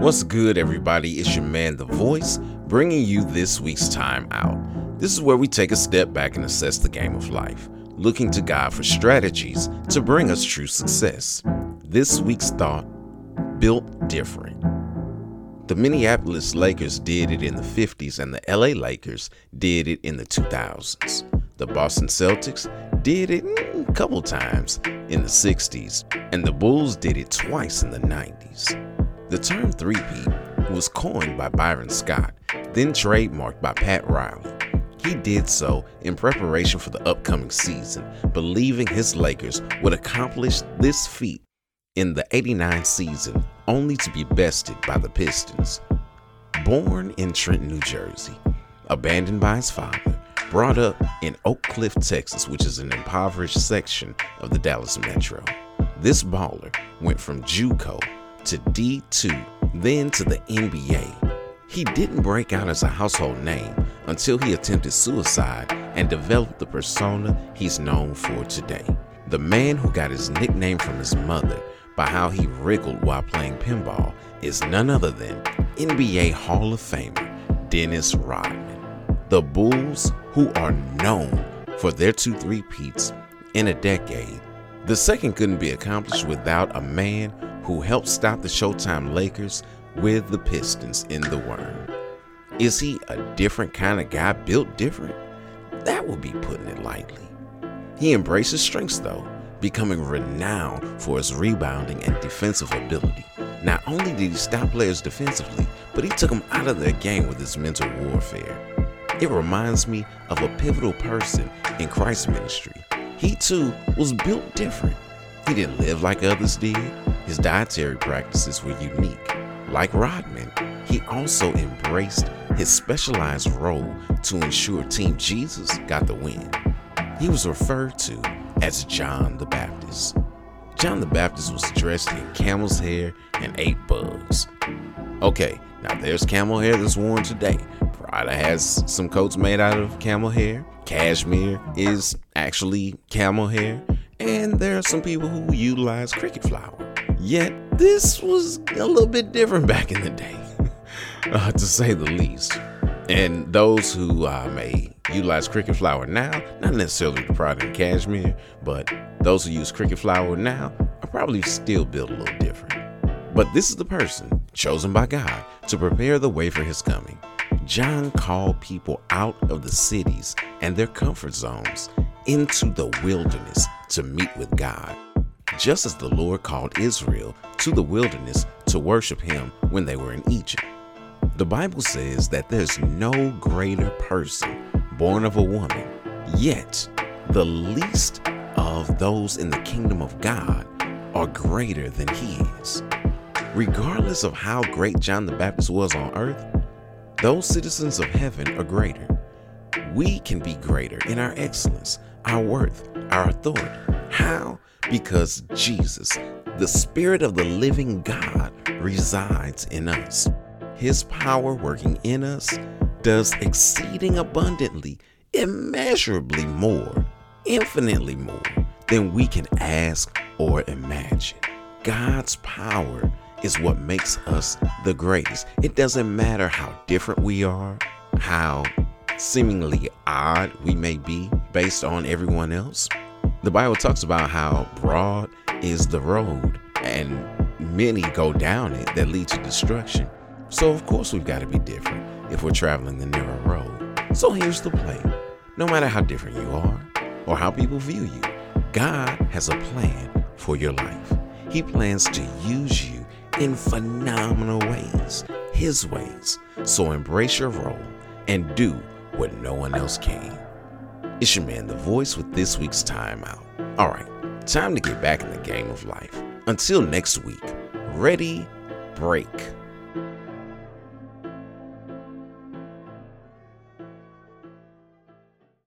What's good, everybody? It's your man, The Voice, bringing you this week's Time Out. This is where we take a step back and assess the game of life, looking to God for strategies to bring us true success. This week's thought built different. The Minneapolis Lakers did it in the 50s, and the LA Lakers did it in the 2000s. The Boston Celtics did it a couple times in the 60s, and the Bulls did it twice in the 90s. The term three-peat was coined by Byron Scott, then trademarked by Pat Riley. He did so in preparation for the upcoming season, believing his Lakers would accomplish this feat in the 89 season, only to be bested by the Pistons. Born in Trenton, New Jersey, abandoned by his father, brought up in Oak Cliff, Texas, which is an impoverished section of the Dallas Metro. This baller went from JUCO to D2, then to the NBA. He didn't break out as a household name until he attempted suicide and developed the persona he's known for today. The man who got his nickname from his mother by how he wriggled while playing pinball is none other than NBA Hall of Famer Dennis Rodman. The Bulls, who are known for their two three-peats in a decade, the second couldn't be accomplished without a man who helped stop the Showtime Lakers with the Pistons in the worm. Is he a different kind of guy built different? That would be putting it lightly. He embraced his strengths though, becoming renowned for his rebounding and defensive ability. Not only did he stop players defensively, but he took them out of their game with his mental warfare. It reminds me of a pivotal person in Christ's ministry. He too was built different. He didn't live like others did. His dietary practices were unique. Like Rodman, he also embraced his specialized role to ensure Team Jesus got the win. He was referred to as John the Baptist. John the Baptist was dressed in camel's hair and ate bugs. Okay, now there's camel hair that's worn today. Prada has some coats made out of camel hair. Cashmere is actually camel hair and there are some people who utilize cricket flour. Yet, this was a little bit different back in the day, uh, to say the least. And those who uh, may utilize cricket flour now, not necessarily the product in cashmere, but those who use cricket flour now are probably still built a little different. But this is the person chosen by God to prepare the way for his coming. John called people out of the cities and their comfort zones into the wilderness to meet with God, just as the Lord called Israel to the wilderness to worship him when they were in Egypt. The Bible says that there's no greater person born of a woman, yet the least of those in the kingdom of God are greater than he is. Regardless of how great John the Baptist was on earth, those citizens of heaven are greater. We can be greater in our excellence, our worth, our authority. How? Because Jesus, the Spirit of the living God, resides in us. His power working in us does exceeding abundantly, immeasurably more, infinitely more than we can ask or imagine. God's power is what makes us the greatest. It doesn't matter how different we are, how seemingly odd we may be based on everyone else. The Bible talks about how broad is the road and many go down it that lead to destruction. So, of course, we've got to be different if we're traveling the narrow road. So, here's the plan no matter how different you are or how people view you, God has a plan for your life. He plans to use you in phenomenal ways, His ways. So, embrace your role and do what no one else can. It's your man, The Voice, with this week's timeout. All right, time to get back in the game of life. Until next week, ready, break.